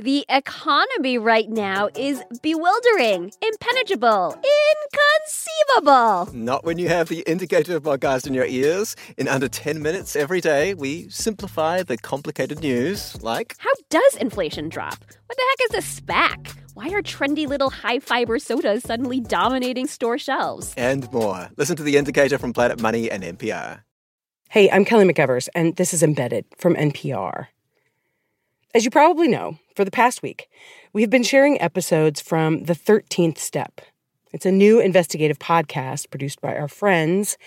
The economy right now is bewildering, impenetrable, inconceivable. Not when you have the indicator podcast in your ears. In under 10 minutes every day, we simplify the complicated news like How does inflation drop? What the heck is a SPAC? Why are trendy little high fiber sodas suddenly dominating store shelves? and more. Listen to the indicator from Planet Money and NPR. Hey, I'm Kelly McEvers, and this is Embedded from NPR. As you probably know, for the past week, we've been sharing episodes from The 13th Step. It's a new investigative podcast produced by our friends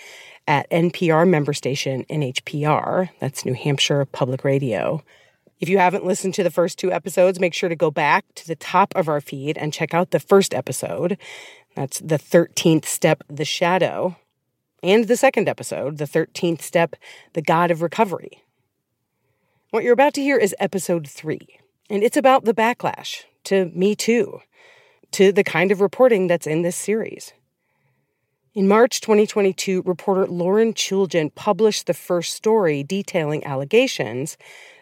at NPR member station NHPR, that's New Hampshire Public Radio. If you haven't listened to the first two episodes, make sure to go back to the top of our feed and check out the first episode. That's The 13th Step, The Shadow. And the second episode, The 13th Step, The God of Recovery. What you're about to hear is episode three, and it's about the backlash to Me Too, to the kind of reporting that's in this series. In March 2022, reporter Lauren Chooljian published the first story detailing allegations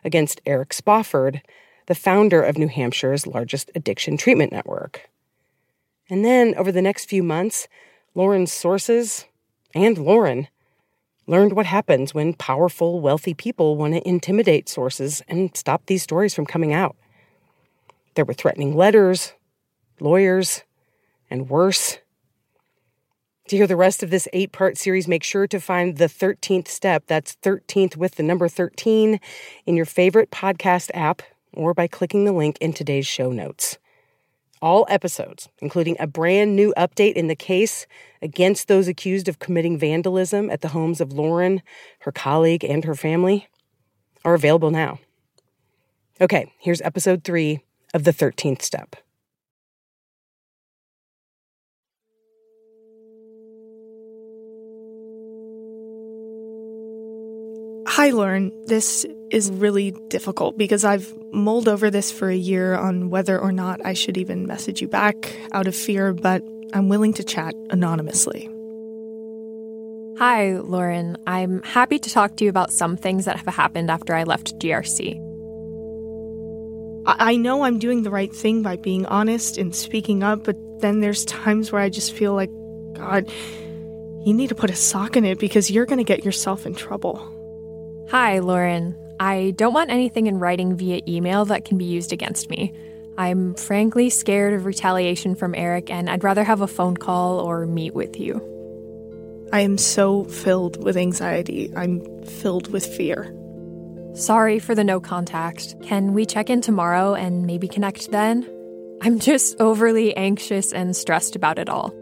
against Eric Spofford, the founder of New Hampshire's largest addiction treatment network. And then, over the next few months, Lauren's sources and Lauren learned what happens when powerful, wealthy people want to intimidate sources and stop these stories from coming out. There were threatening letters, lawyers, and worse. To hear the rest of this eight part series, make sure to find the 13th step. That's 13th with the number 13 in your favorite podcast app or by clicking the link in today's show notes. All episodes, including a brand new update in the case against those accused of committing vandalism at the homes of Lauren, her colleague, and her family, are available now. Okay, here's episode three of The 13th Step. Hi, Lauren. This is really difficult because I've mulled over this for a year on whether or not I should even message you back out of fear, but I'm willing to chat anonymously. Hi, Lauren. I'm happy to talk to you about some things that have happened after I left GRC. I I know I'm doing the right thing by being honest and speaking up, but then there's times where I just feel like, God, you need to put a sock in it because you're going to get yourself in trouble. Hi, Lauren. I don't want anything in writing via email that can be used against me. I'm frankly scared of retaliation from Eric, and I'd rather have a phone call or meet with you. I am so filled with anxiety. I'm filled with fear. Sorry for the no contact. Can we check in tomorrow and maybe connect then? I'm just overly anxious and stressed about it all.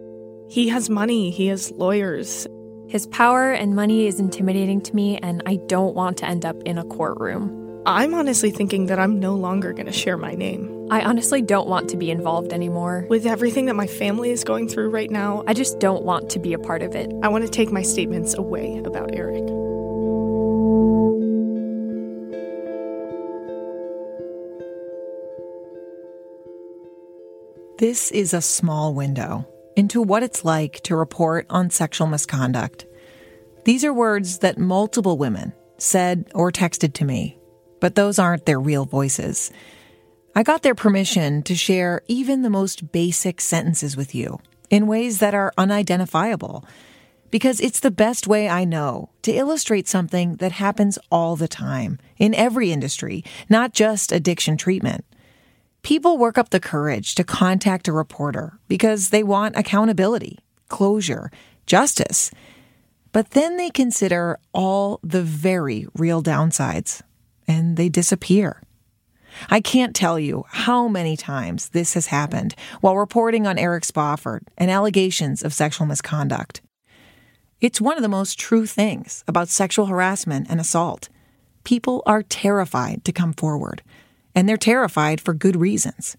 He has money, he has lawyers. His power and money is intimidating to me, and I don't want to end up in a courtroom. I'm honestly thinking that I'm no longer going to share my name. I honestly don't want to be involved anymore. With everything that my family is going through right now, I just don't want to be a part of it. I want to take my statements away about Eric. This is a small window into what it's like to report on sexual misconduct. These are words that multiple women said or texted to me, but those aren't their real voices. I got their permission to share even the most basic sentences with you in ways that are unidentifiable because it's the best way I know to illustrate something that happens all the time in every industry, not just addiction treatment. People work up the courage to contact a reporter because they want accountability, closure, justice. But then they consider all the very real downsides and they disappear. I can't tell you how many times this has happened while reporting on Eric Spofford and allegations of sexual misconduct. It's one of the most true things about sexual harassment and assault. People are terrified to come forward, and they're terrified for good reasons.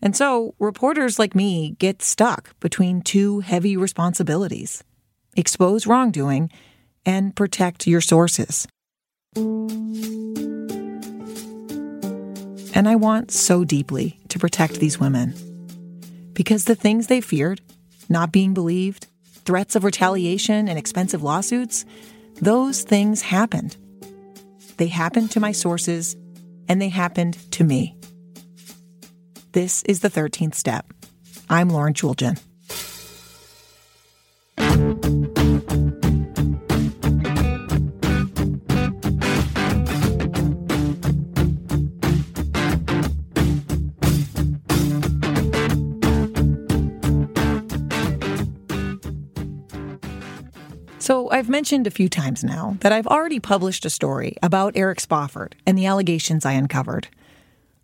And so, reporters like me get stuck between two heavy responsibilities expose wrongdoing and protect your sources. And I want so deeply to protect these women. Because the things they feared, not being believed, threats of retaliation and expensive lawsuits, those things happened. They happened to my sources, and they happened to me. This is the 13th step. I'm Lauren Chooljian. So, I've mentioned a few times now that I've already published a story about Eric Spofford and the allegations I uncovered.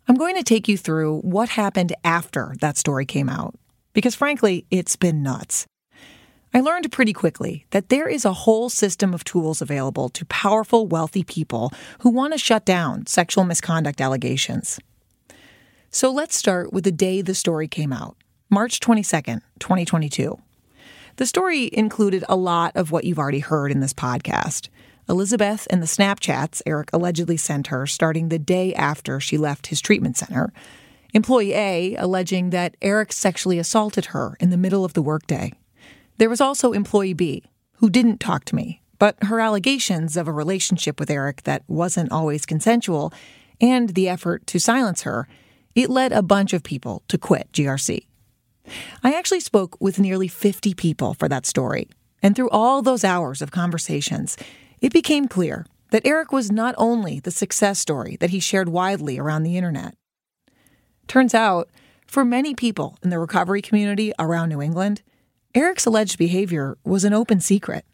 I'm going to take you through what happened after that story came out, because frankly, it's been nuts. I learned pretty quickly that there is a whole system of tools available to powerful, wealthy people who want to shut down sexual misconduct allegations. So let's start with the day the story came out March 22nd, 2022. The story included a lot of what you've already heard in this podcast. Elizabeth and the Snapchats Eric allegedly sent her starting the day after she left his treatment center. Employee A alleging that Eric sexually assaulted her in the middle of the workday. There was also employee B, who didn't talk to me, but her allegations of a relationship with Eric that wasn't always consensual and the effort to silence her, it led a bunch of people to quit GRC. I actually spoke with nearly 50 people for that story. And through all those hours of conversations, it became clear that Eric was not only the success story that he shared widely around the internet. Turns out, for many people in the recovery community around New England, Eric's alleged behavior was an open secret.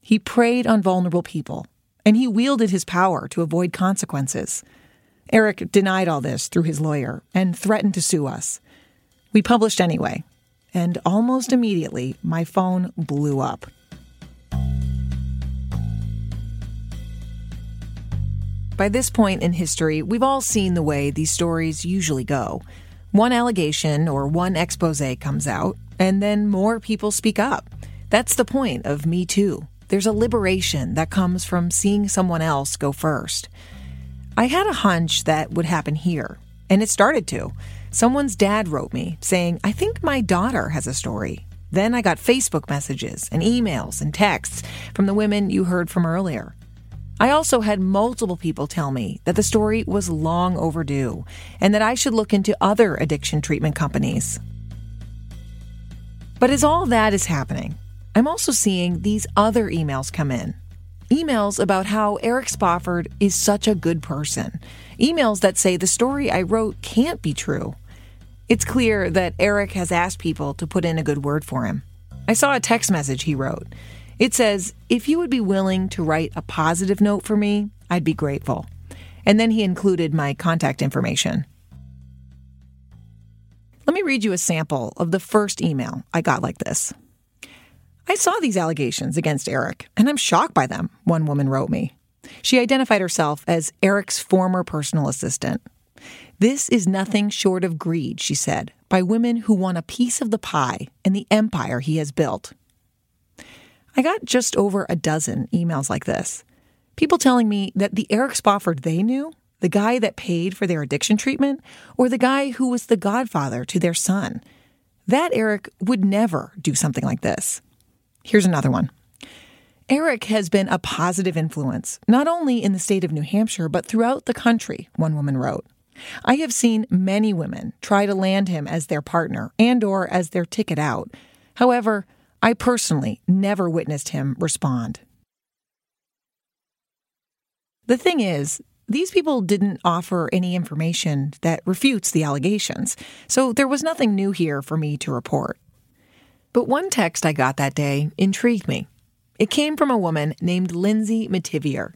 He preyed on vulnerable people, and he wielded his power to avoid consequences. Eric denied all this through his lawyer and threatened to sue us. We published anyway, and almost immediately my phone blew up. By this point in history, we've all seen the way these stories usually go. One allegation or one expose comes out, and then more people speak up. That's the point of Me Too. There's a liberation that comes from seeing someone else go first. I had a hunch that would happen here, and it started to. Someone's dad wrote me saying, I think my daughter has a story. Then I got Facebook messages and emails and texts from the women you heard from earlier. I also had multiple people tell me that the story was long overdue and that I should look into other addiction treatment companies. But as all that is happening, I'm also seeing these other emails come in. Emails about how Eric Spofford is such a good person. Emails that say the story I wrote can't be true. It's clear that Eric has asked people to put in a good word for him. I saw a text message he wrote. It says, If you would be willing to write a positive note for me, I'd be grateful. And then he included my contact information. Let me read you a sample of the first email I got like this. I saw these allegations against Eric, and I'm shocked by them, one woman wrote me. She identified herself as Eric's former personal assistant. This is nothing short of greed, she said, by women who want a piece of the pie and the empire he has built. I got just over a dozen emails like this. People telling me that the Eric Spofford they knew, the guy that paid for their addiction treatment, or the guy who was the godfather to their son, that Eric would never do something like this. Here's another one. Eric has been a positive influence, not only in the state of New Hampshire, but throughout the country, one woman wrote. I have seen many women try to land him as their partner and or as their ticket out. However, I personally never witnessed him respond. The thing is, these people didn't offer any information that refutes the allegations, so there was nothing new here for me to report. But one text I got that day intrigued me. It came from a woman named Lindsay Metivier.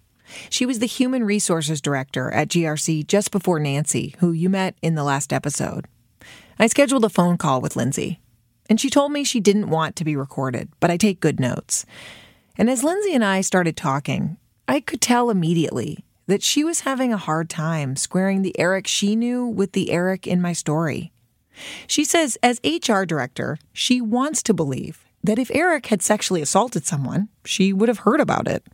She was the human resources director at GRC just before Nancy, who you met in the last episode. I scheduled a phone call with Lindsay, and she told me she didn't want to be recorded, but I take good notes. And as Lindsay and I started talking, I could tell immediately that she was having a hard time squaring the Eric she knew with the Eric in my story. She says, as HR director, she wants to believe that if Eric had sexually assaulted someone, she would have heard about it.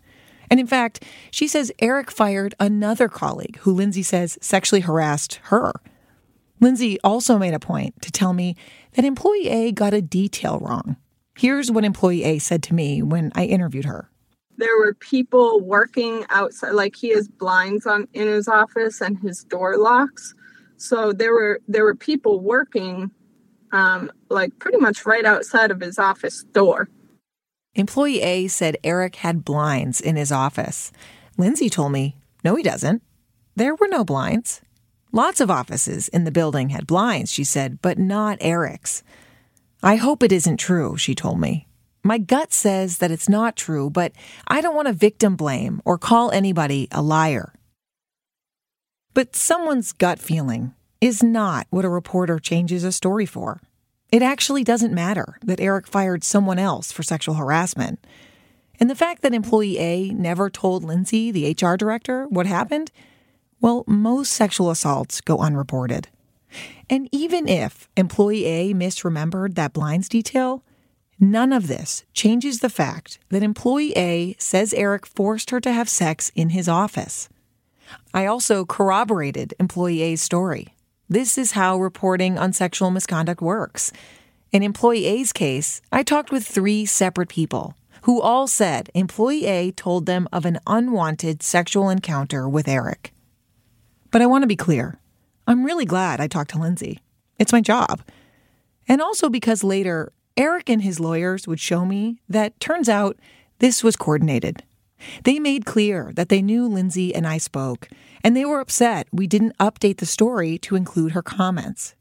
And in fact, she says Eric fired another colleague who Lindsay says sexually harassed her. Lindsay also made a point to tell me that employee A got a detail wrong. Here's what employee A said to me when I interviewed her. There were people working outside, like he has blinds on in his office and his door locks. So there were there were people working um, like pretty much right outside of his office door. Employee A said Eric had blinds in his office. Lindsay told me, no, he doesn't. There were no blinds. Lots of offices in the building had blinds, she said, but not Eric's. I hope it isn't true, she told me. My gut says that it's not true, but I don't want to victim blame or call anybody a liar. But someone's gut feeling is not what a reporter changes a story for. It actually doesn't matter that Eric fired someone else for sexual harassment. And the fact that employee A never told Lindsay, the HR director, what happened, well, most sexual assaults go unreported. And even if employee A misremembered that blinds detail, none of this changes the fact that employee A says Eric forced her to have sex in his office. I also corroborated employee A's story. This is how reporting on sexual misconduct works. In employee A's case, I talked with three separate people who all said employee A told them of an unwanted sexual encounter with Eric. But I want to be clear I'm really glad I talked to Lindsay. It's my job. And also because later, Eric and his lawyers would show me that turns out this was coordinated. They made clear that they knew Lindsay and I spoke, and they were upset we didn't update the story to include her comments.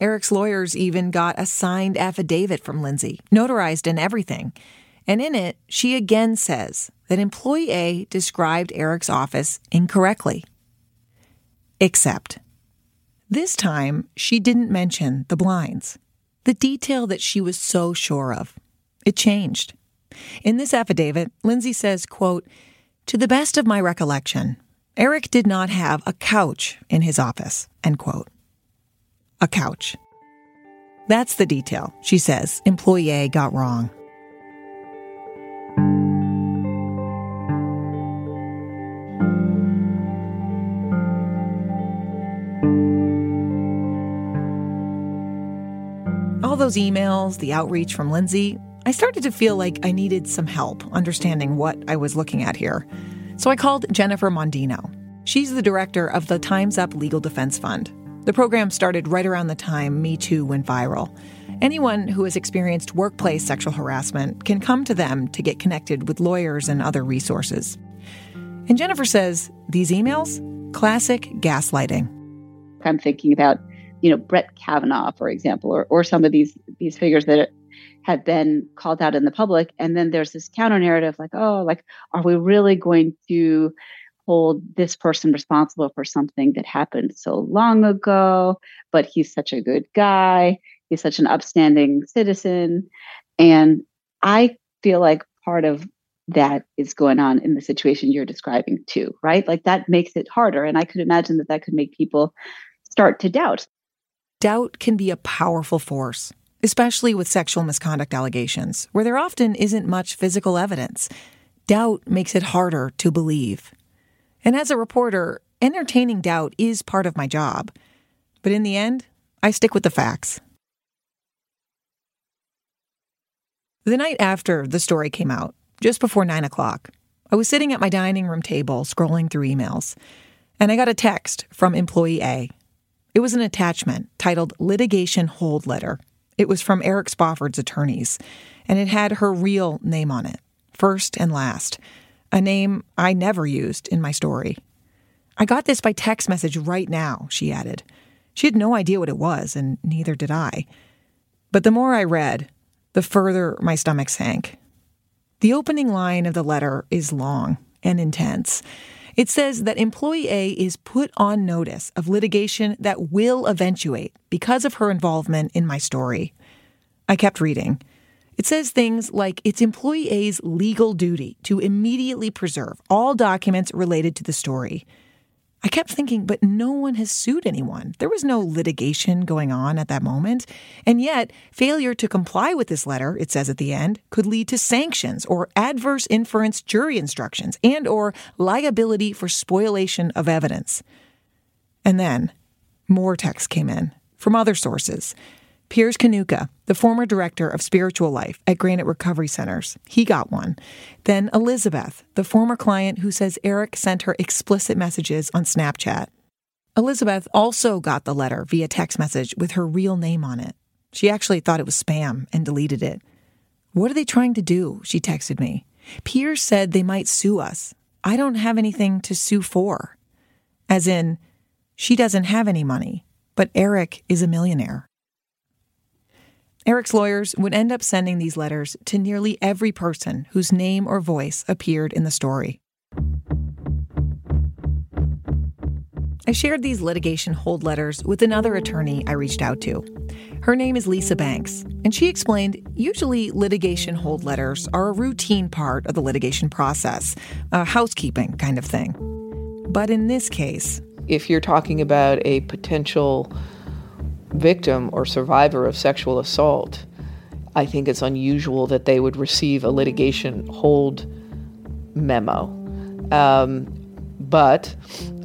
Eric's lawyers even got a signed affidavit from Lindsay, notarized and everything. And in it, she again says that employee A described Eric's office incorrectly. Except, this time she didn't mention the blinds, the detail that she was so sure of. It changed. In this affidavit, Lindsay says, quote, To the best of my recollection, Eric did not have a couch in his office, end quote. A couch. That's the detail, she says, employee A got wrong. All those emails, the outreach from Lindsay, I started to feel like I needed some help understanding what I was looking at here. So I called Jennifer Mondino. She's the director of the Time's Up Legal Defense Fund. The program started right around the time Me Too went viral. Anyone who has experienced workplace sexual harassment can come to them to get connected with lawyers and other resources. And Jennifer says these emails, classic gaslighting. I'm thinking about, you know, Brett Kavanaugh, for example, or, or some of these these figures that have been called out in the public. And then there's this counter narrative like, oh, like, are we really going to hold this person responsible for something that happened so long ago? But he's such a good guy. He's such an upstanding citizen. And I feel like part of that is going on in the situation you're describing too, right? Like that makes it harder. And I could imagine that that could make people start to doubt. Doubt can be a powerful force especially with sexual misconduct allegations, where there often isn't much physical evidence. Doubt makes it harder to believe. And as a reporter, entertaining doubt is part of my job. But in the end, I stick with the facts. The night after the story came out, just before nine o'clock, I was sitting at my dining room table scrolling through emails, and I got a text from employee A. It was an attachment titled Litigation Hold Letter it was from Eric Spofford's attorneys, and it had her real name on it, first and last, a name I never used in my story. I got this by text message right now, she added. She had no idea what it was, and neither did I. But the more I read, the further my stomach sank. The opening line of the letter is long and intense. It says that employee A is put on notice of litigation that will eventuate because of her involvement in my story. I kept reading. It says things like it's employee A's legal duty to immediately preserve all documents related to the story. I kept thinking, but no one has sued anyone. There was no litigation going on at that moment. And yet, failure to comply with this letter, it says at the end, could lead to sanctions or adverse inference jury instructions and or liability for spoliation of evidence. And then more text came in from other sources. Piers Kanuka, the former director of spiritual life at Granite Recovery Centers, he got one. Then Elizabeth, the former client who says Eric sent her explicit messages on Snapchat. Elizabeth also got the letter via text message with her real name on it. She actually thought it was spam and deleted it. What are they trying to do? She texted me. Piers said they might sue us. I don't have anything to sue for. As in, she doesn't have any money, but Eric is a millionaire. Eric's lawyers would end up sending these letters to nearly every person whose name or voice appeared in the story. I shared these litigation hold letters with another attorney I reached out to. Her name is Lisa Banks, and she explained usually litigation hold letters are a routine part of the litigation process, a housekeeping kind of thing. But in this case, if you're talking about a potential victim or survivor of sexual assault, I think it's unusual that they would receive a litigation hold memo. Um, but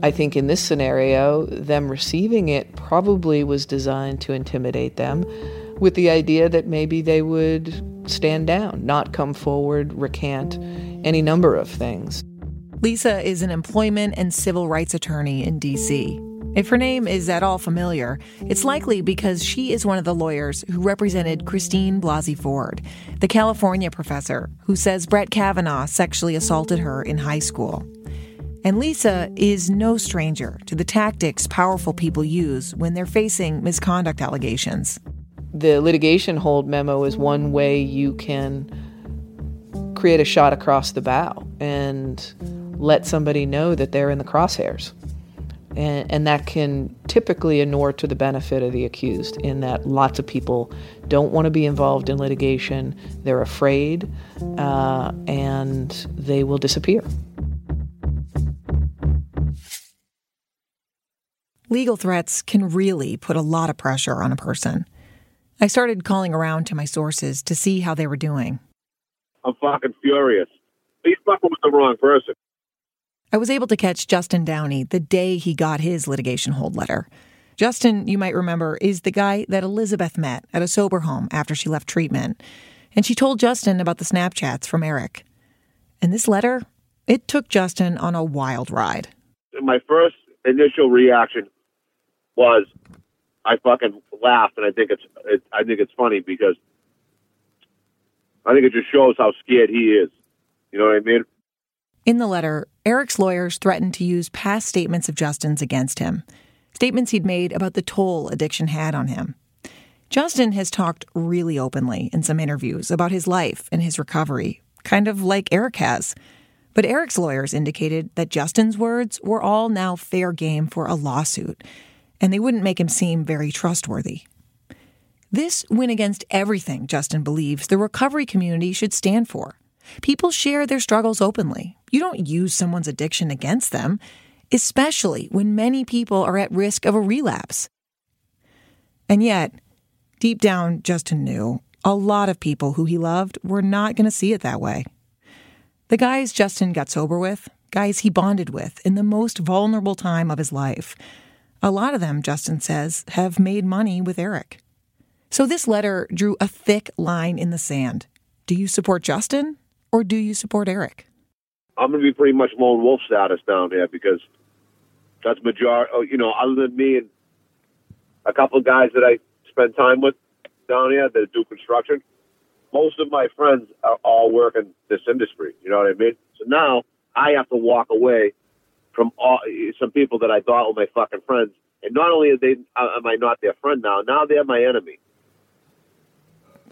I think in this scenario, them receiving it probably was designed to intimidate them with the idea that maybe they would stand down, not come forward, recant any number of things. Lisa is an employment and civil rights attorney in D.C. If her name is at all familiar, it's likely because she is one of the lawyers who represented Christine Blasey Ford, the California professor who says Brett Kavanaugh sexually assaulted her in high school. And Lisa is no stranger to the tactics powerful people use when they're facing misconduct allegations. The litigation hold memo is one way you can create a shot across the bow and let somebody know that they're in the crosshairs. And, and, that can typically inure to the benefit of the accused, in that lots of people don't want to be involved in litigation, they're afraid, uh, and they will disappear. Legal threats can really put a lot of pressure on a person. I started calling around to my sources to see how they were doing. I'm fucking furious. He's fucking with the wrong person. I was able to catch Justin Downey the day he got his litigation hold letter. Justin, you might remember, is the guy that Elizabeth met at a sober home after she left treatment. And she told Justin about the Snapchats from Eric. And this letter, it took Justin on a wild ride. My first initial reaction was I fucking laughed, and I think it's it, I think it's funny because I think it just shows how scared he is. You know what I mean? In the letter, Eric's lawyers threatened to use past statements of Justin's against him, statements he'd made about the toll addiction had on him. Justin has talked really openly in some interviews about his life and his recovery, kind of like Eric has. But Eric's lawyers indicated that Justin's words were all now fair game for a lawsuit and they wouldn't make him seem very trustworthy. This went against everything Justin believes the recovery community should stand for. People share their struggles openly. You don't use someone's addiction against them, especially when many people are at risk of a relapse. And yet, deep down, Justin knew a lot of people who he loved were not going to see it that way. The guys Justin got sober with, guys he bonded with in the most vulnerable time of his life, a lot of them, Justin says, have made money with Eric. So this letter drew a thick line in the sand. Do you support Justin or do you support Eric? I'm going to be pretty much lone wolf status down here because that's majority. Oh, you know, other than me and a couple of guys that I spend time with down here that do construction, most of my friends are all working this industry. You know what I mean? So now I have to walk away from all, some people that I thought were my fucking friends. And not only are they, uh, am I not their friend now, now they're my enemy.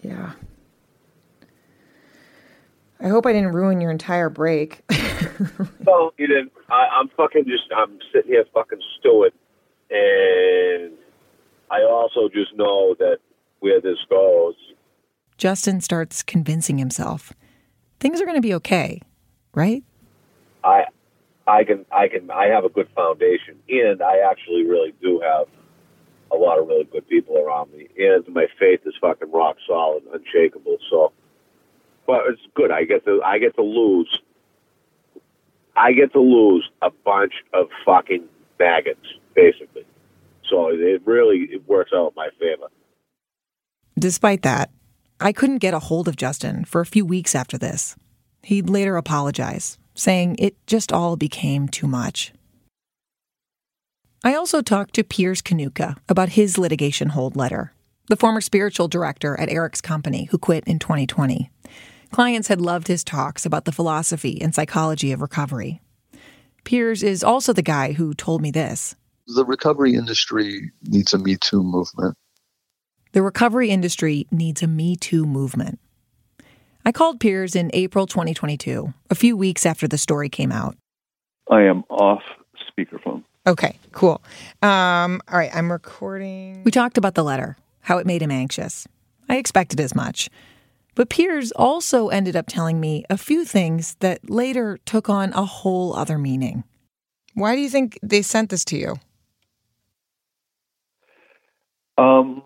Yeah. I hope I didn't ruin your entire break. no, you didn't. I, I'm fucking just, I'm sitting here fucking stewing. And I also just know that where this goes. Justin starts convincing himself things are going to be okay, right? I I can I can I have a good foundation, and I actually really do have a lot of really good people around me, and my faith is fucking rock solid, unshakable. So, but it's good. I get to I get to lose. I get to lose a bunch of fucking maggots, basically. So it really it works out in my favor. Despite that, I couldn't get a hold of Justin for a few weeks after this. He'd later apologize saying it just all became too much. I also talked to Piers Kanuka about his litigation hold letter, the former spiritual director at Eric's company who quit in 2020. Clients had loved his talks about the philosophy and psychology of recovery. Piers is also the guy who told me this. The recovery industry needs a Me Too movement. The recovery industry needs a Me Too movement. I called Piers in April 2022, a few weeks after the story came out. I am off speakerphone. Okay, cool. Um, all right, I'm recording. We talked about the letter, how it made him anxious. I expected as much. But Piers also ended up telling me a few things that later took on a whole other meaning. Why do you think they sent this to you? Um,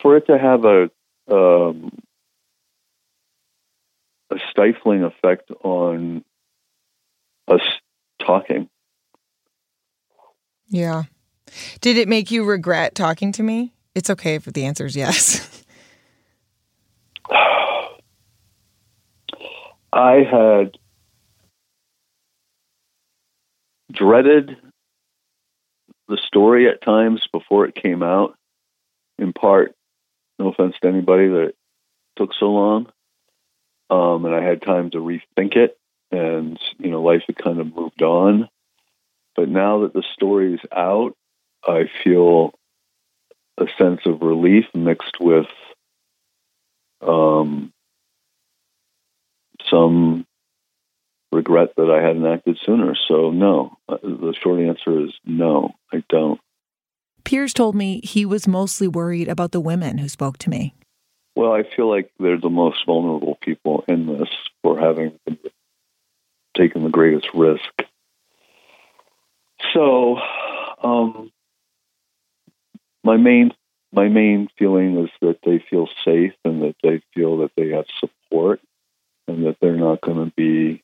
for it to have a um, a stifling effect on us talking. Yeah. Did it make you regret talking to me? It's okay if the answer is yes. I had dreaded the story at times before it came out, in part, no offense to anybody that it took so long. Um, and I had time to rethink it, and you know, life had kind of moved on. But now that the story is out, I feel a sense of relief mixed with um, some regret that I hadn't acted sooner. So, no, uh, the short answer is no, I don't. Piers told me he was mostly worried about the women who spoke to me. Well, I feel like they're the most vulnerable people in this for having taken the greatest risk. So, um, my main my main feeling is that they feel safe and that they feel that they have support and that they're not going to be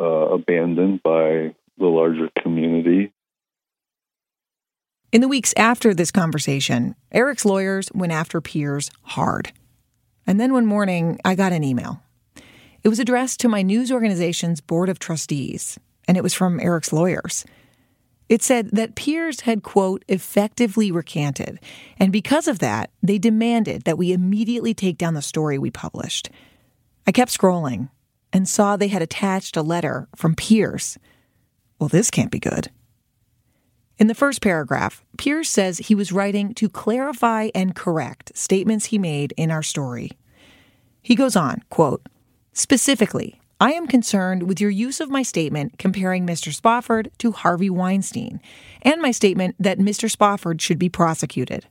uh, abandoned by the larger community. In the weeks after this conversation, Eric's lawyers went after Piers hard. And then one morning, I got an email. It was addressed to my news organization's board of trustees, and it was from Eric's lawyers. It said that Piers had, quote, effectively recanted, and because of that, they demanded that we immediately take down the story we published. I kept scrolling and saw they had attached a letter from Piers. Well, this can't be good. In the first paragraph, Piers says he was writing to clarify and correct statements he made in our story. He goes on, quote, Specifically, I am concerned with your use of my statement comparing Mr. Spofford to Harvey Weinstein, and my statement that Mr. Spofford should be prosecuted.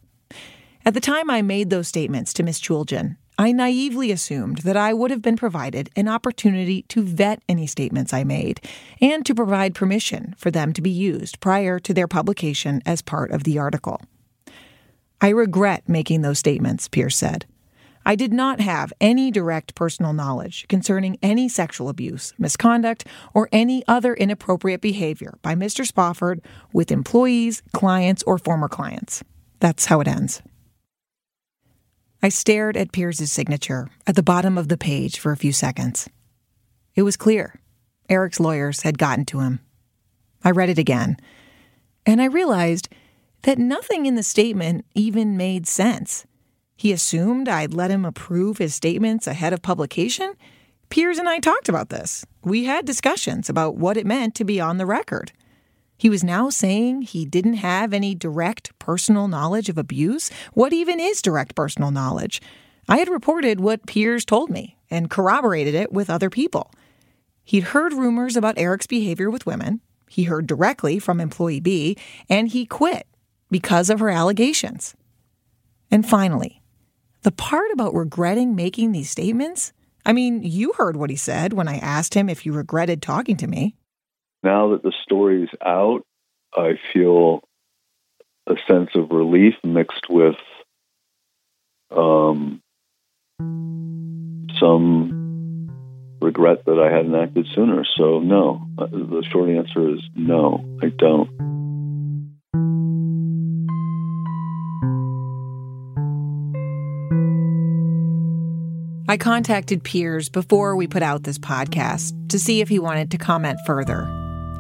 At the time I made those statements to Ms. Chooljian, I naively assumed that I would have been provided an opportunity to vet any statements I made and to provide permission for them to be used prior to their publication as part of the article. I regret making those statements, Piers said. I did not have any direct personal knowledge concerning any sexual abuse, misconduct, or any other inappropriate behavior by Mr. Spofford with employees, clients, or former clients. That's how it ends. I stared at Piers's signature at the bottom of the page for a few seconds. It was clear. Eric's lawyers had gotten to him. I read it again, and I realized that nothing in the statement even made sense. He assumed I'd let him approve his statements ahead of publication. Piers and I talked about this. We had discussions about what it meant to be on the record. He was now saying he didn't have any direct personal knowledge of abuse. What even is direct personal knowledge? I had reported what Piers told me and corroborated it with other people. He'd heard rumors about Eric's behavior with women. He heard directly from employee B, and he quit because of her allegations. And finally, the part about regretting making these statements? I mean, you heard what he said when I asked him if he regretted talking to me. Now that the story is out, I feel a sense of relief mixed with um, some regret that I hadn't acted sooner. So, no. Uh, the short answer is no, I don't. I contacted Piers before we put out this podcast to see if he wanted to comment further.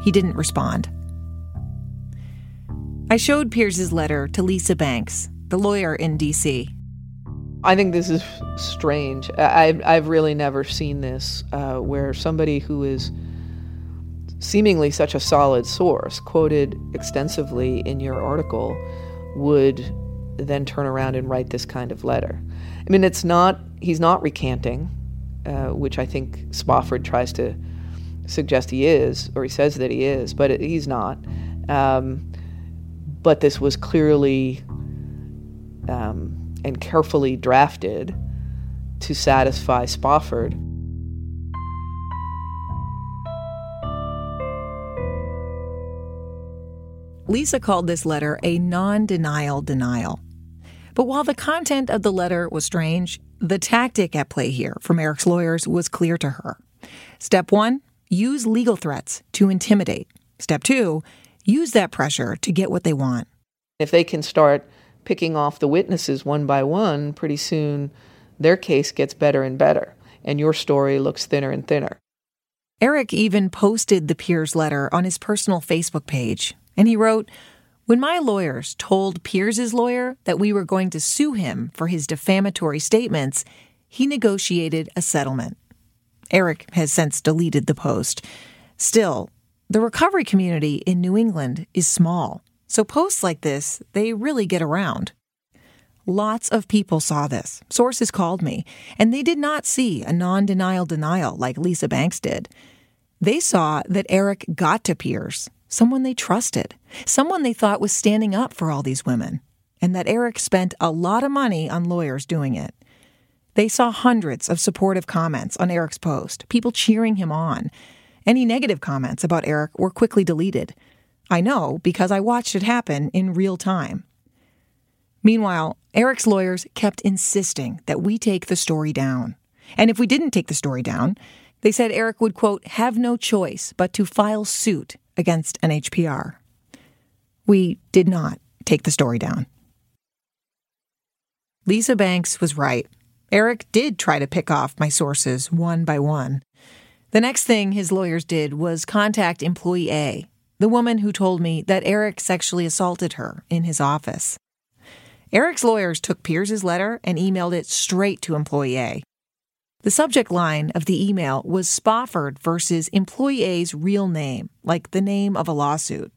He didn't respond. I showed Piers's letter to Lisa Banks, the lawyer in D.C. I think this is strange. I, I've really never seen this uh, where somebody who is seemingly such a solid source, quoted extensively in your article, would then turn around and write this kind of letter. I mean, it's not, he's not recanting, uh, which I think Spofford tries to suggest he is, or he says that he is, but it, he's not. Um, but this was clearly um, and carefully drafted to satisfy Spofford. Lisa called this letter a non denial denial. But while the content of the letter was strange, the tactic at play here from Eric's lawyers was clear to her. Step one use legal threats to intimidate. Step two use that pressure to get what they want. If they can start picking off the witnesses one by one, pretty soon their case gets better and better, and your story looks thinner and thinner. Eric even posted the Piers's letter on his personal Facebook page, and he wrote, When my lawyers told Piers's lawyer that we were going to sue him for his defamatory statements, he negotiated a settlement. Eric has since deleted the post. Still, the recovery community in New England is small. So posts like this, they really get around. Lots of people saw this. Sources called me, and they did not see a non denial denial like Lisa Banks did. They saw that Eric got to Piers, someone they trusted, someone they thought was standing up for all these women, and that Eric spent a lot of money on lawyers doing it. They saw hundreds of supportive comments on Eric's post, people cheering him on. Any negative comments about Eric were quickly deleted. I know because I watched it happen in real time. Meanwhile, Eric's lawyers kept insisting that we take the story down. And if we didn't take the story down, they said Eric would, quote, have no choice but to file suit against NHPR. We did not take the story down. Lisa Banks was right. Eric did try to pick off my sources one by one. The next thing his lawyers did was contact employee A the woman who told me that Eric sexually assaulted her in his office. Eric's lawyers took Piers's letter and emailed it straight to employee A. The subject line of the email was Spofford versus employee A's real name, like the name of a lawsuit.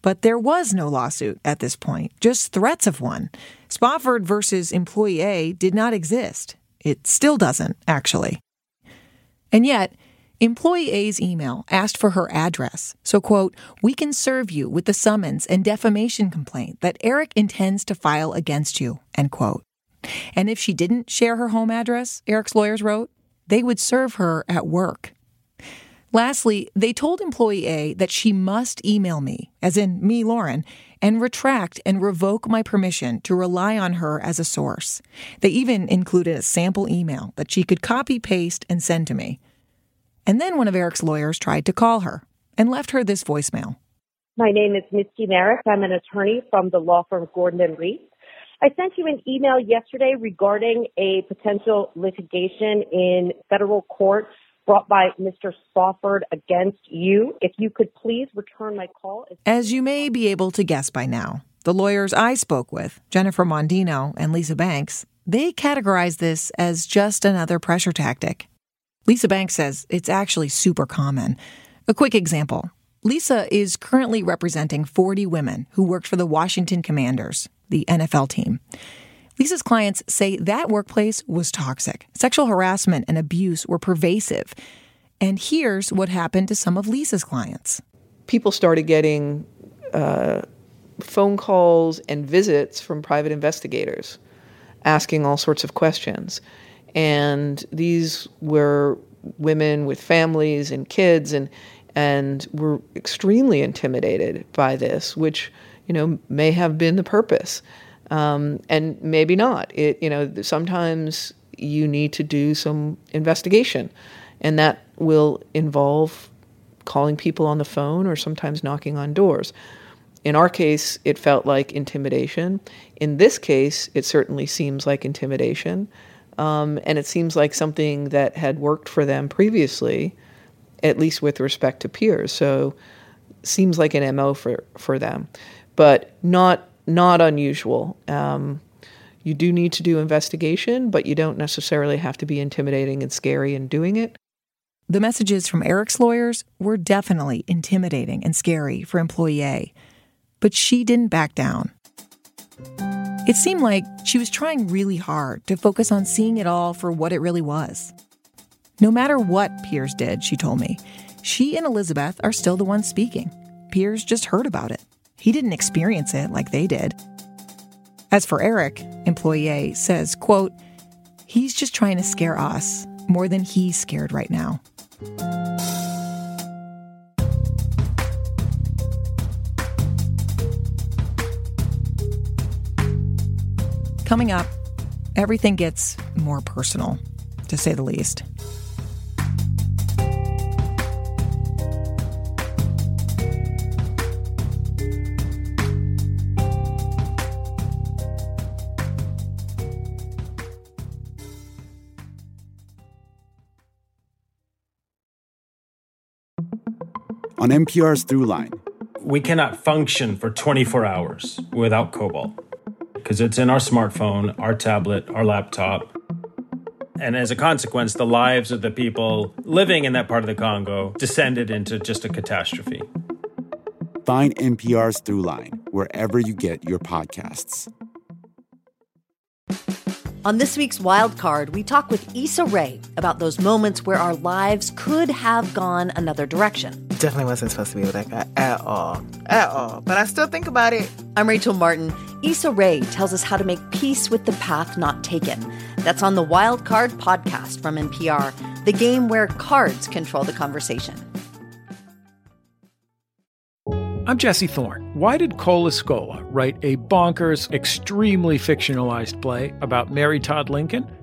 But there was no lawsuit at this point, just threats of one. Spofford versus employee A did not exist. It still doesn't, actually. And yet, Employee A's email asked for her address. So, quote, we can serve you with the summons and defamation complaint that Eric intends to file against you, end quote. And if she didn't share her home address, Eric's lawyers wrote, they would serve her at work. Lastly, they told employee A that she must email me, as in me, Lauren, and retract and revoke my permission to rely on her as a source. They even included a sample email that she could copy paste and send to me. And then one of Eric's lawyers tried to call her and left her this voicemail. My name is Misty Merrick. I'm an attorney from the law firm Gordon and Rees. I sent you an email yesterday regarding a potential litigation in federal court brought by Mr. Spofford against you. If you could please return my call. As you may be able to guess by now, the lawyers I spoke with, Jennifer Mondino and Lisa Banks, they categorize this as just another pressure tactic. Lisa Banks says it's actually super common. A quick example Lisa is currently representing 40 women who worked for the Washington Commanders, the NFL team. Lisa's clients say that workplace was toxic. Sexual harassment and abuse were pervasive. And here's what happened to some of Lisa's clients. People started getting uh, phone calls and visits from private investigators asking all sorts of questions and these were women with families and kids and and were extremely intimidated by this, which you know may have been the purpose, um, and maybe not. It you know sometimes you need to do some investigation, and that will involve calling people on the phone or sometimes knocking on doors. In our case, it felt like intimidation. In this case, it certainly seems like intimidation. Um, and it seems like something that had worked for them previously, at least with respect to Piers. So seems like an MO for, for them. But not not unusual. Um, you do need to do investigation, but you don't necessarily have to be intimidating and scary in doing it. The messages from Eric's lawyers were definitely intimidating and scary for employee A, but she didn't back down. It seemed like she was trying really hard to focus on seeing it all for what it really was. No matter what Piers did, she told me, she and Elizabeth are still the ones speaking. Piers just heard about it. He didn't experience it like they did. As for Eric, employee says, quote, he's just trying to scare us more than he's scared right now. Coming up, everything gets more personal, to say the least. On NPR's Throughline, we cannot function for 24 hours without cobalt because it's in our smartphone, our tablet, our laptop. And as a consequence, the lives of the people living in that part of the Congo descended into just a catastrophe. Find NPR's Throughline wherever you get your podcasts. On this week's Wild Card, we talk with Issa Rae about those moments where our lives could have gone another direction. Definitely wasn't supposed to be with that guy at all. At all. But I still think about it. I'm Rachel Martin. Issa Rae tells us how to make peace with the path not taken. That's on the Wild Card podcast from NPR, the game where cards control the conversation. I'm Jesse Thorne. Why did Cole Escola write a bonkers, extremely fictionalized play about Mary Todd Lincoln?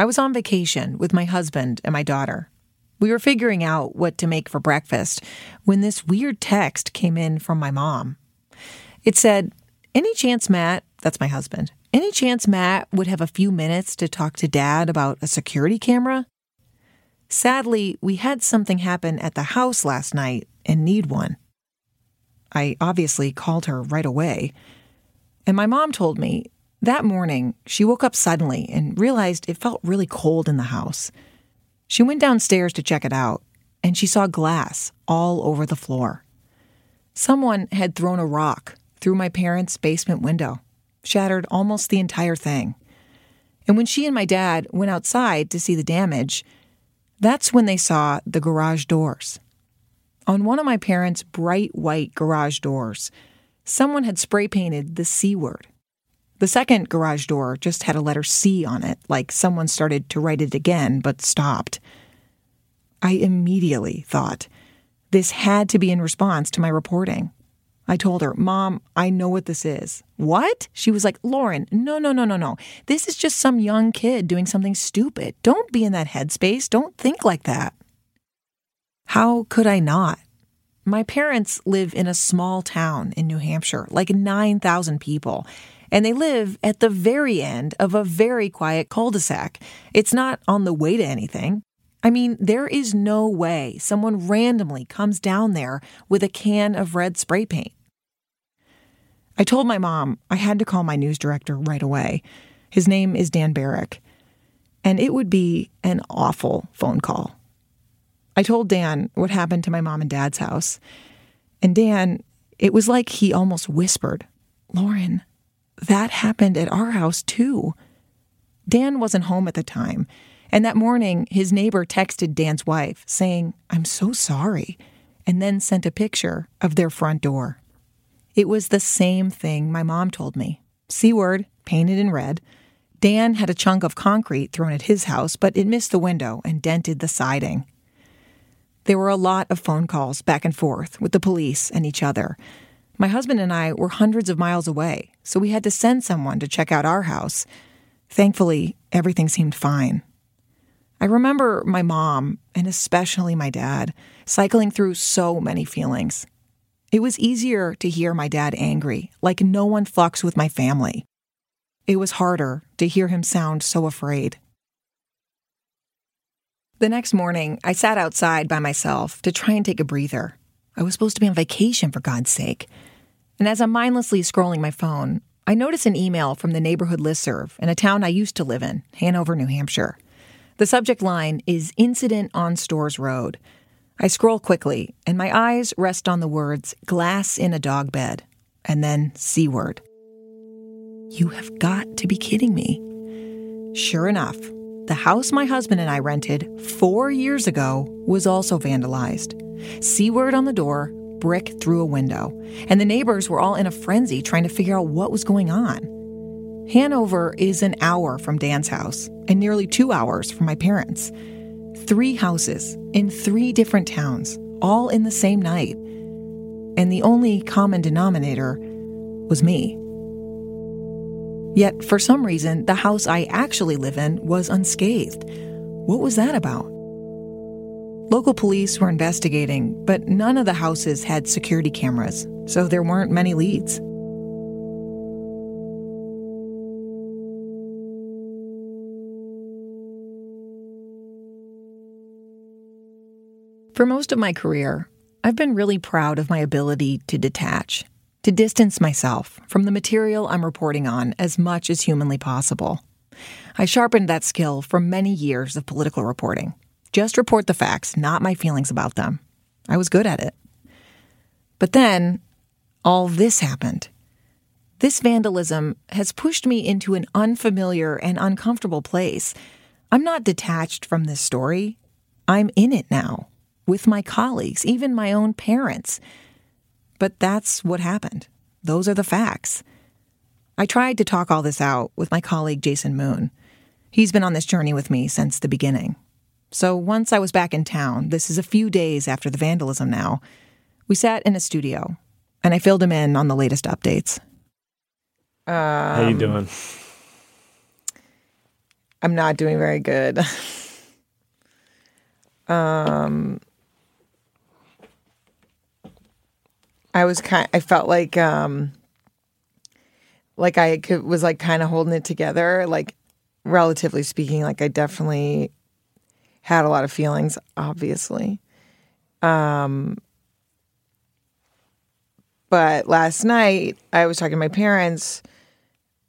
I was on vacation with my husband and my daughter. We were figuring out what to make for breakfast when this weird text came in from my mom. It said, Any chance Matt, that's my husband, any chance Matt would have a few minutes to talk to dad about a security camera? Sadly, we had something happen at the house last night and need one. I obviously called her right away. And my mom told me that morning, she woke up suddenly and realized it felt really cold in the house. She went downstairs to check it out, and she saw glass all over the floor. Someone had thrown a rock through my parents' basement window, shattered almost the entire thing. And when she and my dad went outside to see the damage, that's when they saw the garage doors. On one of my parents' bright white garage doors, someone had spray painted the C word. The second garage door just had a letter C on it, like someone started to write it again but stopped. I immediately thought, this had to be in response to my reporting. I told her, Mom, I know what this is. What? She was like, Lauren, no, no, no, no, no. This is just some young kid doing something stupid. Don't be in that headspace. Don't think like that. How could I not? My parents live in a small town in New Hampshire, like 9,000 people and they live at the very end of a very quiet cul de sac. It's not on the way to anything. I mean, there is no way someone randomly comes down there with a can of red spray paint. I told my mom I had to call my news director right away. His name is Dan Barrick, and it would be an awful phone call. I told Dan what happened to my mom and dad's house, and Dan, it was like he almost whispered, Lauren, that happened at our house too. Dan wasn't home at the time, and that morning his neighbor texted Dan's wife saying, I'm so sorry, and then sent a picture of their front door. It was the same thing my mom told me. C word painted in red. Dan had a chunk of concrete thrown at his house, but it missed the window and dented the siding. There were a lot of phone calls back and forth with the police and each other. My husband and I were hundreds of miles away, so we had to send someone to check out our house. Thankfully, everything seemed fine. I remember my mom, and especially my dad, cycling through so many feelings. It was easier to hear my dad angry, like no one fucks with my family. It was harder to hear him sound so afraid. The next morning, I sat outside by myself to try and take a breather. I was supposed to be on vacation, for God's sake. And as I'm mindlessly scrolling my phone, I notice an email from the neighborhood listserv in a town I used to live in, Hanover, New Hampshire. The subject line is Incident on Stores Road. I scroll quickly, and my eyes rest on the words glass in a dog bed, and then C word. You have got to be kidding me. Sure enough, the house my husband and I rented four years ago was also vandalized. C word on the door, brick through a window, and the neighbors were all in a frenzy trying to figure out what was going on. Hanover is an hour from Dan's house and nearly two hours from my parents. Three houses in three different towns, all in the same night. And the only common denominator was me. Yet, for some reason, the house I actually live in was unscathed. What was that about? Local police were investigating, but none of the houses had security cameras, so there weren't many leads. For most of my career, I've been really proud of my ability to detach, to distance myself from the material I'm reporting on as much as humanly possible. I sharpened that skill from many years of political reporting. Just report the facts, not my feelings about them. I was good at it. But then, all this happened. This vandalism has pushed me into an unfamiliar and uncomfortable place. I'm not detached from this story. I'm in it now, with my colleagues, even my own parents. But that's what happened. Those are the facts. I tried to talk all this out with my colleague Jason Moon. He's been on this journey with me since the beginning. So once I was back in town, this is a few days after the vandalism now, we sat in a studio and I filled him in on the latest updates. Um, How you doing? I'm not doing very good. um I was kind I felt like um like I could, was like kind of holding it together like relatively speaking like I definitely had a lot of feelings obviously. Um but last night I was talking to my parents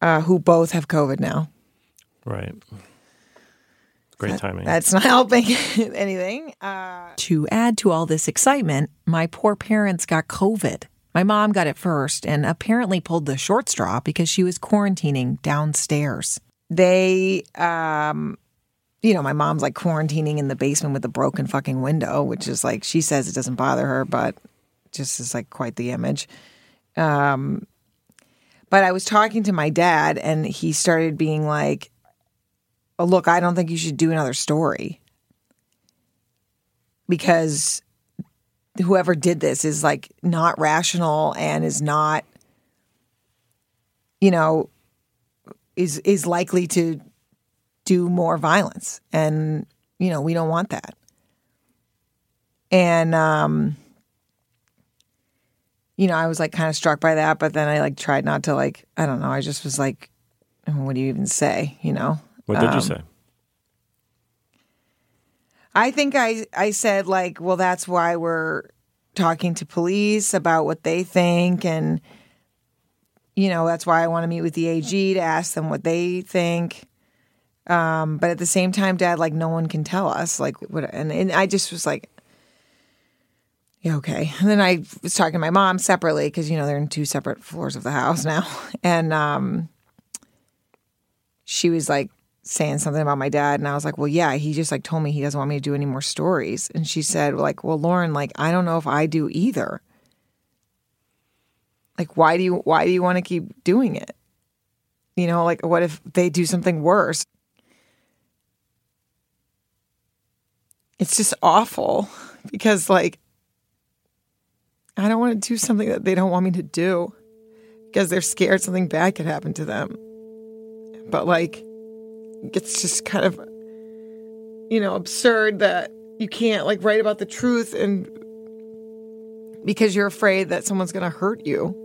uh, who both have COVID now. Right. Great timing. That's not helping anything. Uh, to add to all this excitement, my poor parents got COVID. My mom got it first and apparently pulled the short straw because she was quarantining downstairs. They, um, you know, my mom's like quarantining in the basement with a broken fucking window, which is like, she says it doesn't bother her, but just is like quite the image. Um, but I was talking to my dad and he started being like, oh, look, I don't think you should do another story because whoever did this is like not rational and is not, you know, is is likely to do more violence, and you know we don't want that. And um, you know, I was like kind of struck by that, but then I like tried not to like I don't know. I just was like, what do you even say? You know. What did Um, you say? I think I I said like, well, that's why we're talking to police about what they think, and you know, that's why I want to meet with the AG to ask them what they think. Um, but at the same time, Dad, like, no one can tell us, like, what, and and I just was like, yeah, okay. And then I was talking to my mom separately because you know they're in two separate floors of the house now, and um, she was like saying something about my dad and I was like, "Well, yeah, he just like told me he doesn't want me to do any more stories." And she said like, "Well, Lauren, like I don't know if I do either. Like why do you why do you want to keep doing it?" You know, like what if they do something worse? It's just awful because, like, I don't want to do something that they don't want me to do because they're scared something bad could happen to them. But, like, it's just kind of, you know, absurd that you can't, like, write about the truth and because you're afraid that someone's going to hurt you.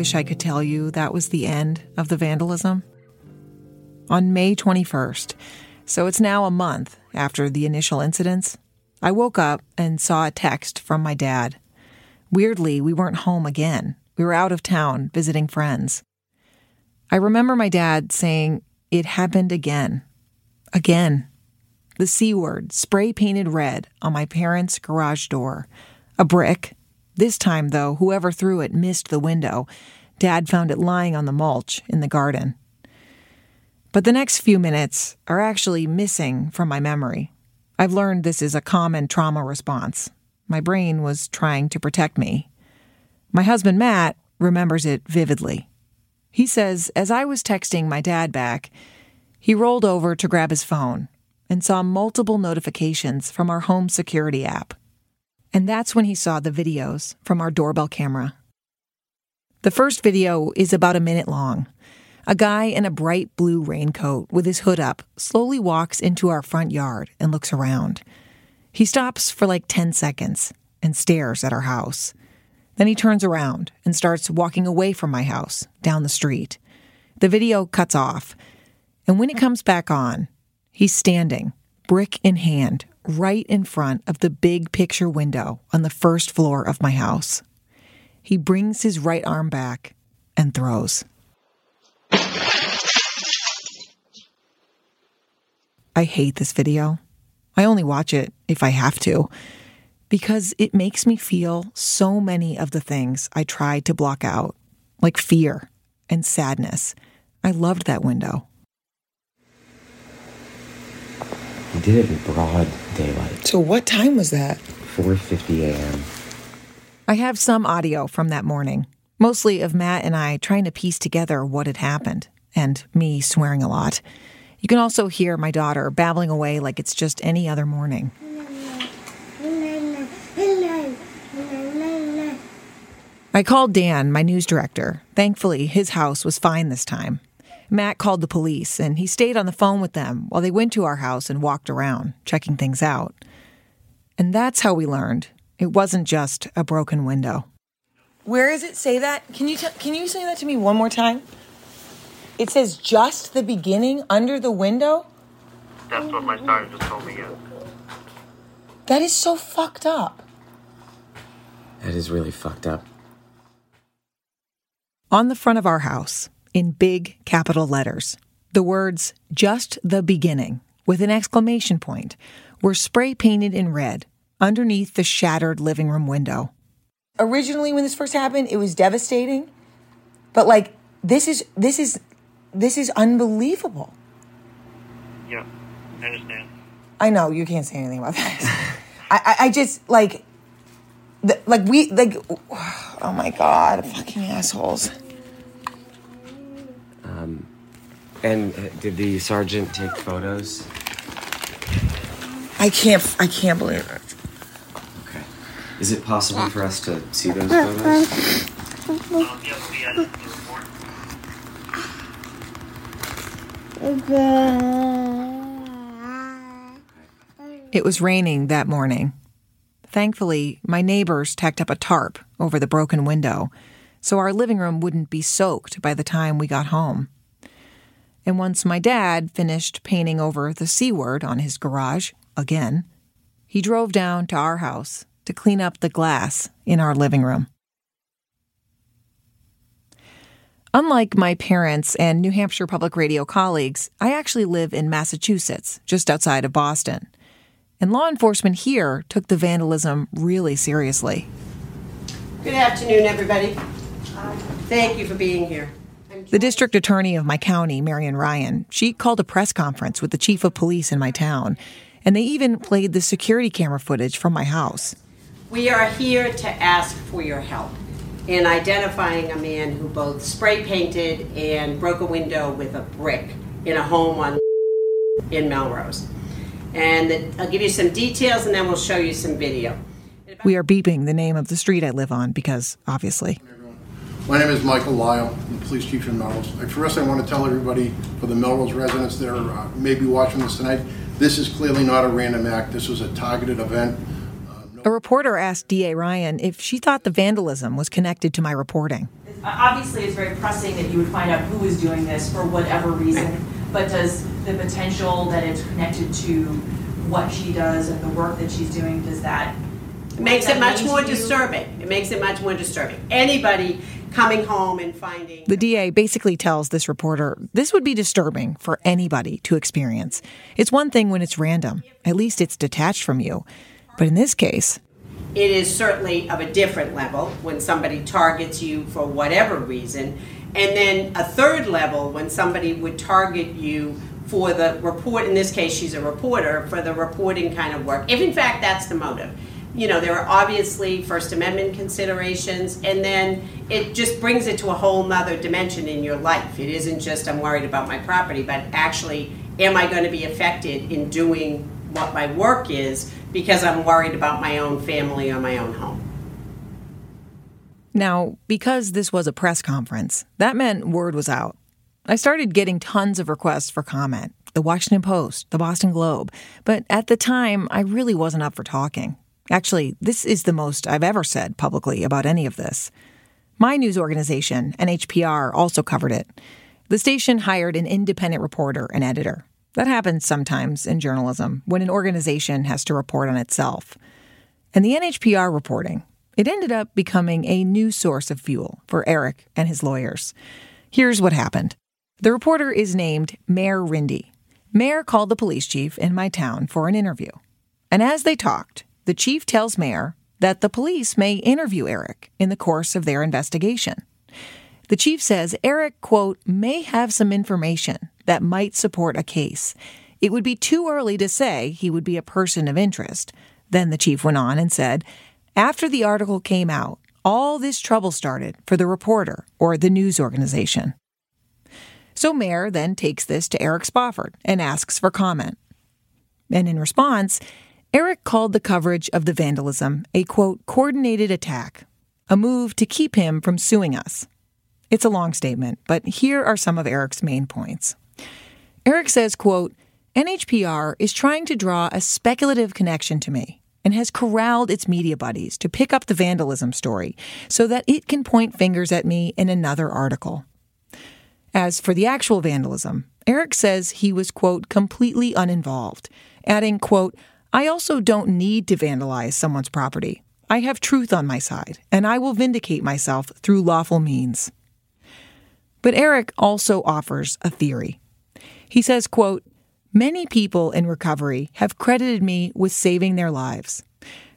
Wish I could tell you that was the end of the vandalism. On May 21st, so it's now a month after the initial incidents, I woke up and saw a text from my dad. Weirdly, we weren't home again. We were out of town visiting friends. I remember my dad saying, It happened again. Again. The C word, spray painted red, on my parents' garage door. A brick, this time, though, whoever threw it missed the window. Dad found it lying on the mulch in the garden. But the next few minutes are actually missing from my memory. I've learned this is a common trauma response. My brain was trying to protect me. My husband, Matt, remembers it vividly. He says, as I was texting my dad back, he rolled over to grab his phone and saw multiple notifications from our home security app. And that's when he saw the videos from our doorbell camera. The first video is about a minute long. A guy in a bright blue raincoat with his hood up slowly walks into our front yard and looks around. He stops for like 10 seconds and stares at our house. Then he turns around and starts walking away from my house down the street. The video cuts off, and when it comes back on, he's standing, brick in hand, right in front of the big picture window on the first floor of my house. He brings his right arm back and throws. I hate this video. I only watch it if I have to, because it makes me feel so many of the things I tried to block out, like fear and sadness. I loved that window. He did it in broad daylight. So what time was that? 4:50 a.m. I have some audio from that morning, mostly of Matt and I trying to piece together what had happened, and me swearing a lot. You can also hear my daughter babbling away like it's just any other morning. I called Dan, my news director. Thankfully, his house was fine this time. Matt called the police, and he stayed on the phone with them while they went to our house and walked around, checking things out. And that's how we learned it wasn't just a broken window. Where does it say that? Can you tell can you say that to me one more time? It says just the beginning under the window? That's what my sergeant just told me, yeah. That is so fucked up. That is really fucked up. On the front of our house, in big capital letters, the words just the beginning with an exclamation point were spray painted in red underneath the shattered living room window. Originally when this first happened, it was devastating. But like this is this is this is unbelievable. Yeah, I understand. I know you can't say anything about that. I, I, I just like, the, like we like, oh my god, fucking assholes. Um, and uh, did the sergeant take photos? I can't, I can't believe it. Okay. Is it possible for us to see those photos? Yes, we had the report. It was raining that morning. Thankfully, my neighbors tacked up a tarp over the broken window, so our living room wouldn't be soaked by the time we got home. And once my dad finished painting over the C word on his garage, again, he drove down to our house to clean up the glass in our living room. Unlike my parents and New Hampshire Public Radio colleagues, I actually live in Massachusetts, just outside of Boston. And law enforcement here took the vandalism really seriously. Good afternoon, everybody. Thank you for being here. The district attorney of my county, Marian Ryan, she called a press conference with the chief of police in my town, and they even played the security camera footage from my house. We are here to ask for your help in identifying a man who both spray painted and broke a window with a brick in a home on in Melrose. And the, I'll give you some details and then we'll show you some video. We are beeping the name of the street I live on because, obviously. My name is Michael Lyle, I'm the police chief in Melrose. First, I want to tell everybody, for the Melrose residents that are uh, maybe watching this tonight, this is clearly not a random act. This was a targeted event. A reporter asked DA Ryan if she thought the vandalism was connected to my reporting. Obviously, it's very pressing that you would find out who is doing this for whatever reason, but does the potential that it's connected to what she does and the work that she's doing, does that? It makes what it much more you? disturbing. It makes it much more disturbing. Anybody coming home and finding The DA basically tells this reporter this would be disturbing for anybody to experience. It's one thing when it's random, at least it's detached from you. But in this case, it is certainly of a different level when somebody targets you for whatever reason. And then a third level when somebody would target you for the report, in this case, she's a reporter, for the reporting kind of work, if in fact that's the motive. You know, there are obviously First Amendment considerations, and then it just brings it to a whole nother dimension in your life. It isn't just I'm worried about my property, but actually, am I going to be affected in doing what my work is because I'm worried about my own family or my own home? now, because this was a press conference, that meant word was out. I started getting tons of requests for comment the Washington Post, the Boston Globe, but at the time, I really wasn't up for talking. Actually, this is the most I've ever said publicly about any of this. My news organization, NHPR, also covered it. The station hired an independent reporter and editor. That happens sometimes in journalism when an organization has to report on itself. And the NHPR reporting, it ended up becoming a new source of fuel for Eric and his lawyers. Here's what happened. The reporter is named Mayor Rindy. Mayor called the police chief in my town for an interview. And as they talked, the chief tells Mayor that the police may interview Eric in the course of their investigation. The chief says Eric, quote, may have some information that might support a case. It would be too early to say he would be a person of interest. Then the chief went on and said, after the article came out, all this trouble started for the reporter or the news organization. So Mayor then takes this to Eric Spofford and asks for comment. And in response, Eric called the coverage of the vandalism a quote, coordinated attack, a move to keep him from suing us. It's a long statement, but here are some of Eric's main points. Eric says, quote, NHPR is trying to draw a speculative connection to me and has corralled its media buddies to pick up the vandalism story so that it can point fingers at me in another article. As for the actual vandalism, Eric says he was, quote, completely uninvolved, adding, quote, I also don't need to vandalize someone's property. I have truth on my side, and I will vindicate myself through lawful means. But Eric also offers a theory. He says, quote, Many people in recovery have credited me with saving their lives.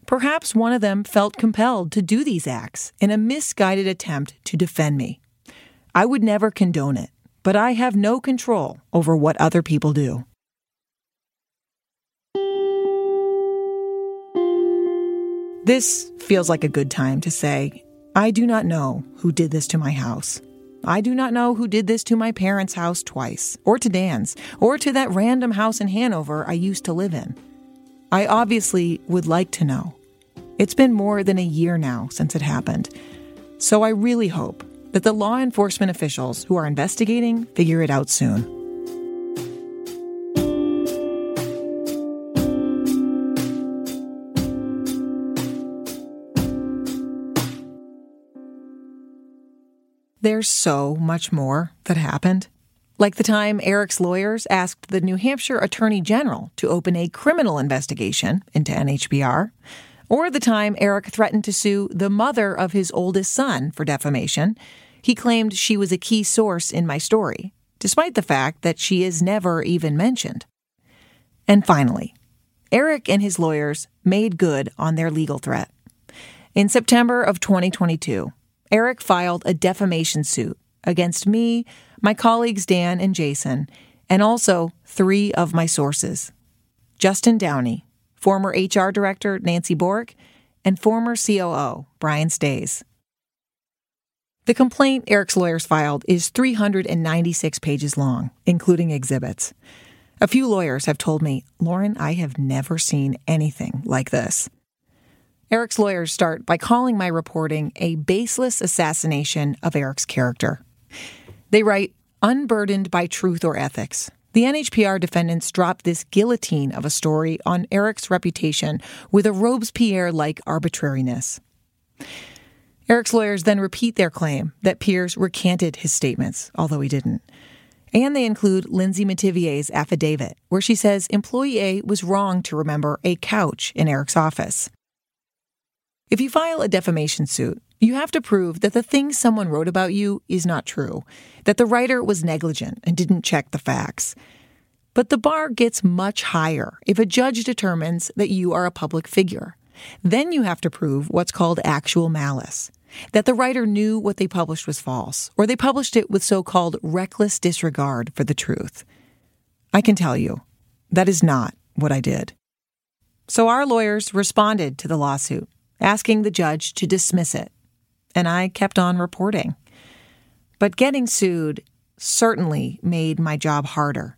Perhaps one of them felt compelled to do these acts in a misguided attempt to defend me. I would never condone it, but I have no control over what other people do. This feels like a good time to say, I do not know who did this to my house. I do not know who did this to my parents' house twice, or to Dan's, or to that random house in Hanover I used to live in. I obviously would like to know. It's been more than a year now since it happened, so I really hope that the law enforcement officials who are investigating figure it out soon. There's so much more that happened. Like the time Eric's lawyers asked the New Hampshire Attorney General to open a criminal investigation into NHPR, or the time Eric threatened to sue the mother of his oldest son for defamation, He claimed she was a key source in my story, despite the fact that she is never even mentioned. And finally, Eric and his lawyers made good on their legal threat. In September of 2022, Eric filed a defamation suit against me, my colleagues Dan and Jason, and also three of my sources Justin Downey, former HR Director Nancy Bork, and former COO Brian Stays. The complaint Eric's lawyers filed is 396 pages long, including exhibits. A few lawyers have told me, Lauren, I have never seen anything like this. Eric's lawyers start by calling my reporting a baseless assassination of Eric's character. They write, unburdened by truth or ethics. The NHPR defendants dropped this guillotine of a story on Eric's reputation with a Robespierre like arbitrariness. Eric's lawyers then repeat their claim that Piers recanted his statements, although he didn't. And they include Lindsay Metivier's affidavit, where she says employee A was wrong to remember a couch in Eric's office. If you file a defamation suit, you have to prove that the thing someone wrote about you is not true, that the writer was negligent and didn't check the facts. But the bar gets much higher if a judge determines that you are a public figure. Then you have to prove what's called actual malice that the writer knew what they published was false, or they published it with so called reckless disregard for the truth. I can tell you, that is not what I did. So our lawyers responded to the lawsuit, asking the judge to dismiss it, and I kept on reporting. But getting sued certainly made my job harder.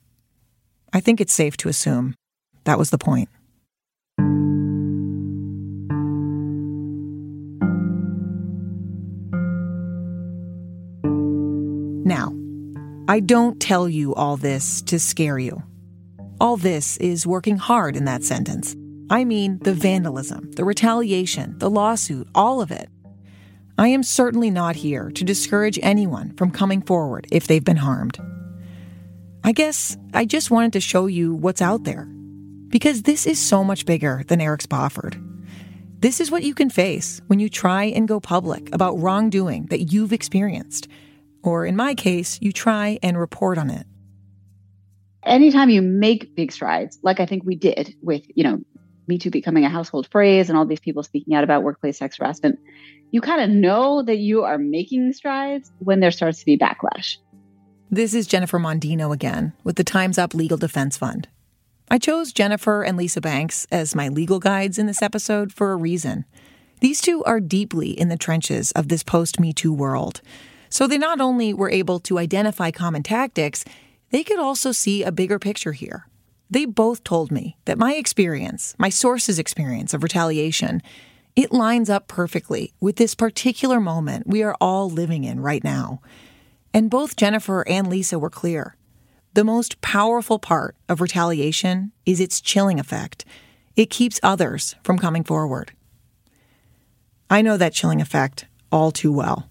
I think it's safe to assume that was the point. Now, I don't tell you all this to scare you. All this is working hard in that sentence. I mean the vandalism, the retaliation, the lawsuit, all of it. I am certainly not here to discourage anyone from coming forward if they've been harmed. I guess I just wanted to show you what's out there. Because this is so much bigger than Eric Spofford. This is what you can face when you try and go public about wrongdoing that you've experienced or in my case, you try and report on it. Anytime you make big strides, like I think we did with, you know, Me Too becoming a household phrase and all these people speaking out about workplace sex harassment, you kind of know that you are making strides when there starts to be backlash. This is Jennifer Mondino again with the Time's Up Legal Defense Fund. I chose Jennifer and Lisa Banks as my legal guides in this episode for a reason. These two are deeply in the trenches of this post Me Too world. So they not only were able to identify common tactics, they could also see a bigger picture here. They both told me that my experience, my source's experience of retaliation, it lines up perfectly with this particular moment we are all living in right now. And both Jennifer and Lisa were clear. The most powerful part of retaliation is its chilling effect. It keeps others from coming forward. I know that chilling effect all too well.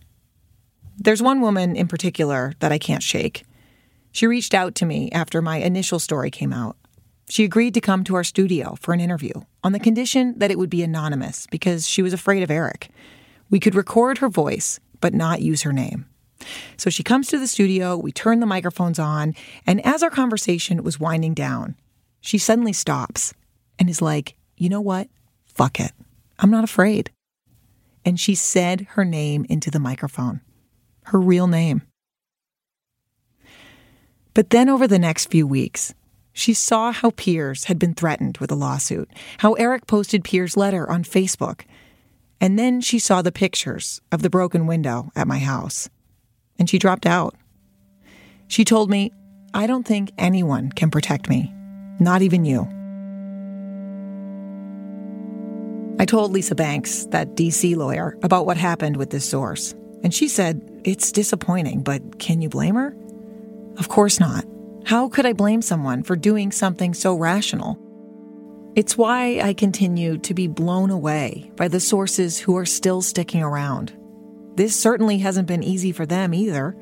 There's one woman in particular that I can't shake. She reached out to me after my initial story came out. She agreed to come to our studio for an interview on the condition that it would be anonymous because she was afraid of Eric. We could record her voice, but not use her name. So she comes to the studio, we turn the microphones on, and as our conversation was winding down, she suddenly stops and is like, You know what? Fuck it. I'm not afraid. And she said her name into the microphone her real name. But then over the next few weeks, she saw how Piers had been threatened with a lawsuit, how Eric posted Piers' letter on Facebook, and then she saw the pictures of the broken window at my house, and she dropped out. She told me, I don't think anyone can protect me, not even you. I told Lisa Banks, that DC lawyer, about what happened with this source, and she said, It's disappointing, but can you blame her? Of course not. How could I blame someone for doing something so rational? It's why I continue to be blown away by the sources who are still sticking around. This certainly hasn't been easy for them either.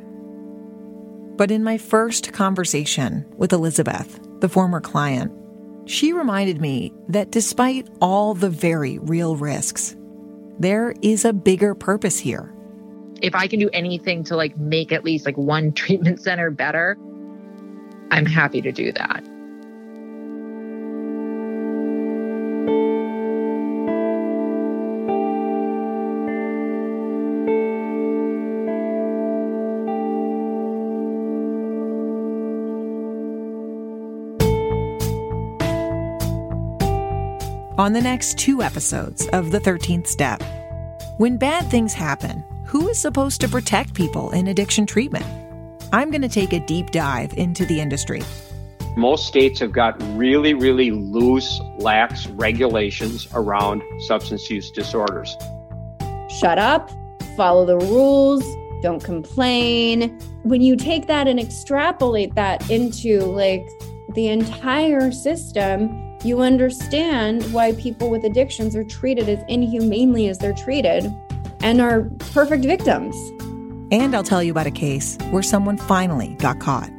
But in my first conversation with Elizabeth, the former client, she reminded me that despite all the very real risks, there is a bigger purpose here if I can do anything to like make at least like one treatment center better, I'm happy to do that. On the next two episodes of The 13th Step, when bad things happen, who is supposed to protect people in addiction treatment? I'm going to take a deep dive into the industry. Most states have got really, really loose, lax regulations around substance use disorders. Shut up, follow the rules, don't complain. When you take that and extrapolate that into like the entire system, you understand why people with addictions are treated as inhumanely as they're treated and are perfect victims. And I'll tell you about a case where someone finally got caught.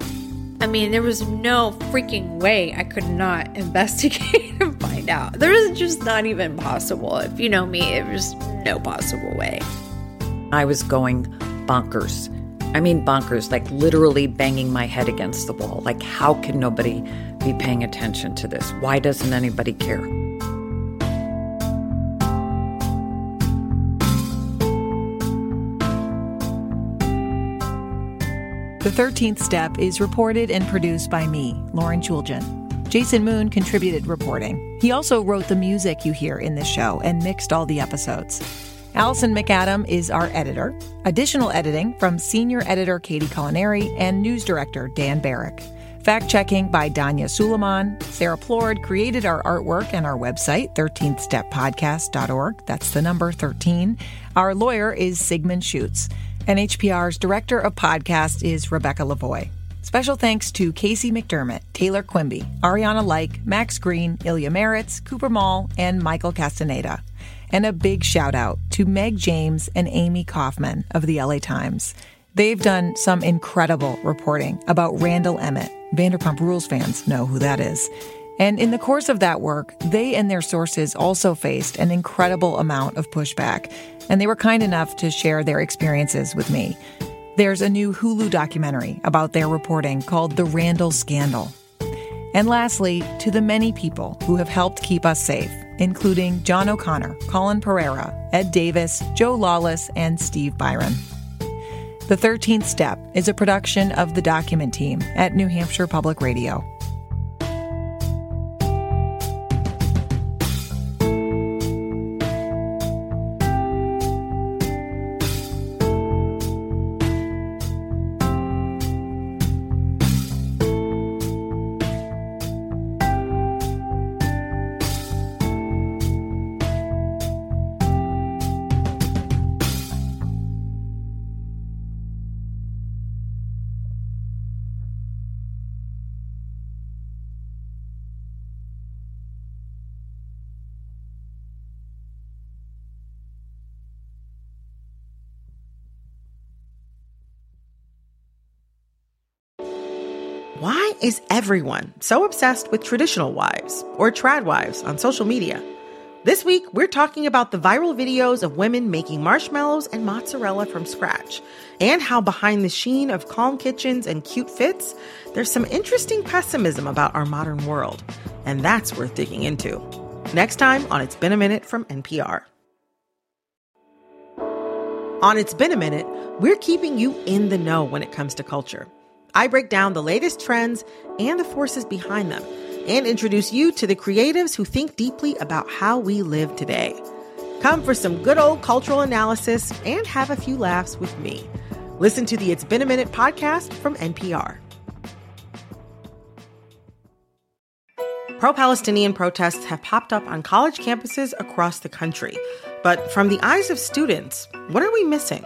I mean, there was no freaking way I could not investigate and find out. There was just not even possible. If you know me, it was no possible way. I was going bonkers. I mean, bonkers, like literally banging my head against the wall. Like, how can nobody be paying attention to this? Why doesn't anybody care? The 13th Step is reported and produced by me, Lauren Chooljian. Jason Moon contributed reporting. He also wrote the music you hear in this show and mixed all the episodes. Allison McAdam is our editor. Additional editing from senior editor Katie Colaneri and news director Dan Barrick. Fact checking by Danya Suleiman. Sarah Plourde created our artwork and our website, 13thsteppodcast.org. That's the number 13. Our lawyer is Sigmund Schutz. NHPR's director of podcast is Rebecca Lavoie. Special thanks to Casey McDermott, Taylor Quimby, Ariana Like, Max Green, Ilya Marritz, Cooper Mall, and Michael Castaneda. And a big shout out to Meg James and Amy Kaufman of the LA Times. They've done some incredible reporting about Randall Emmett. Vanderpump Rules fans know who that is. And in the course of that work, they and their sources also faced an incredible amount of pushback, and they were kind enough to share their experiences with me. There's a new Hulu documentary about their reporting called The Randall Scandal. And lastly, to the many people who have helped keep us safe, including John O'Connor, Colin Pereira, Ed Davis, Joe Lawless, and Steve Byron. The 13th Step is a production of the Document Team at New Hampshire Public Radio. Is everyone so obsessed with traditional wives or trad wives on social media? This week, we're talking about the viral videos of women making marshmallows and mozzarella from scratch, and how behind the sheen of calm kitchens and cute fits, there's some interesting pessimism about our modern world. And that's worth digging into. Next time on It's Been a Minute from NPR. On It's Been a Minute, we're keeping you in the know when it comes to culture. I break down the latest trends and the forces behind them and introduce you to the creatives who think deeply about how we live today. Come for some good old cultural analysis and have a few laughs with me. Listen to the It's Been a Minute podcast from NPR. Pro Palestinian protests have popped up on college campuses across the country. But from the eyes of students, what are we missing?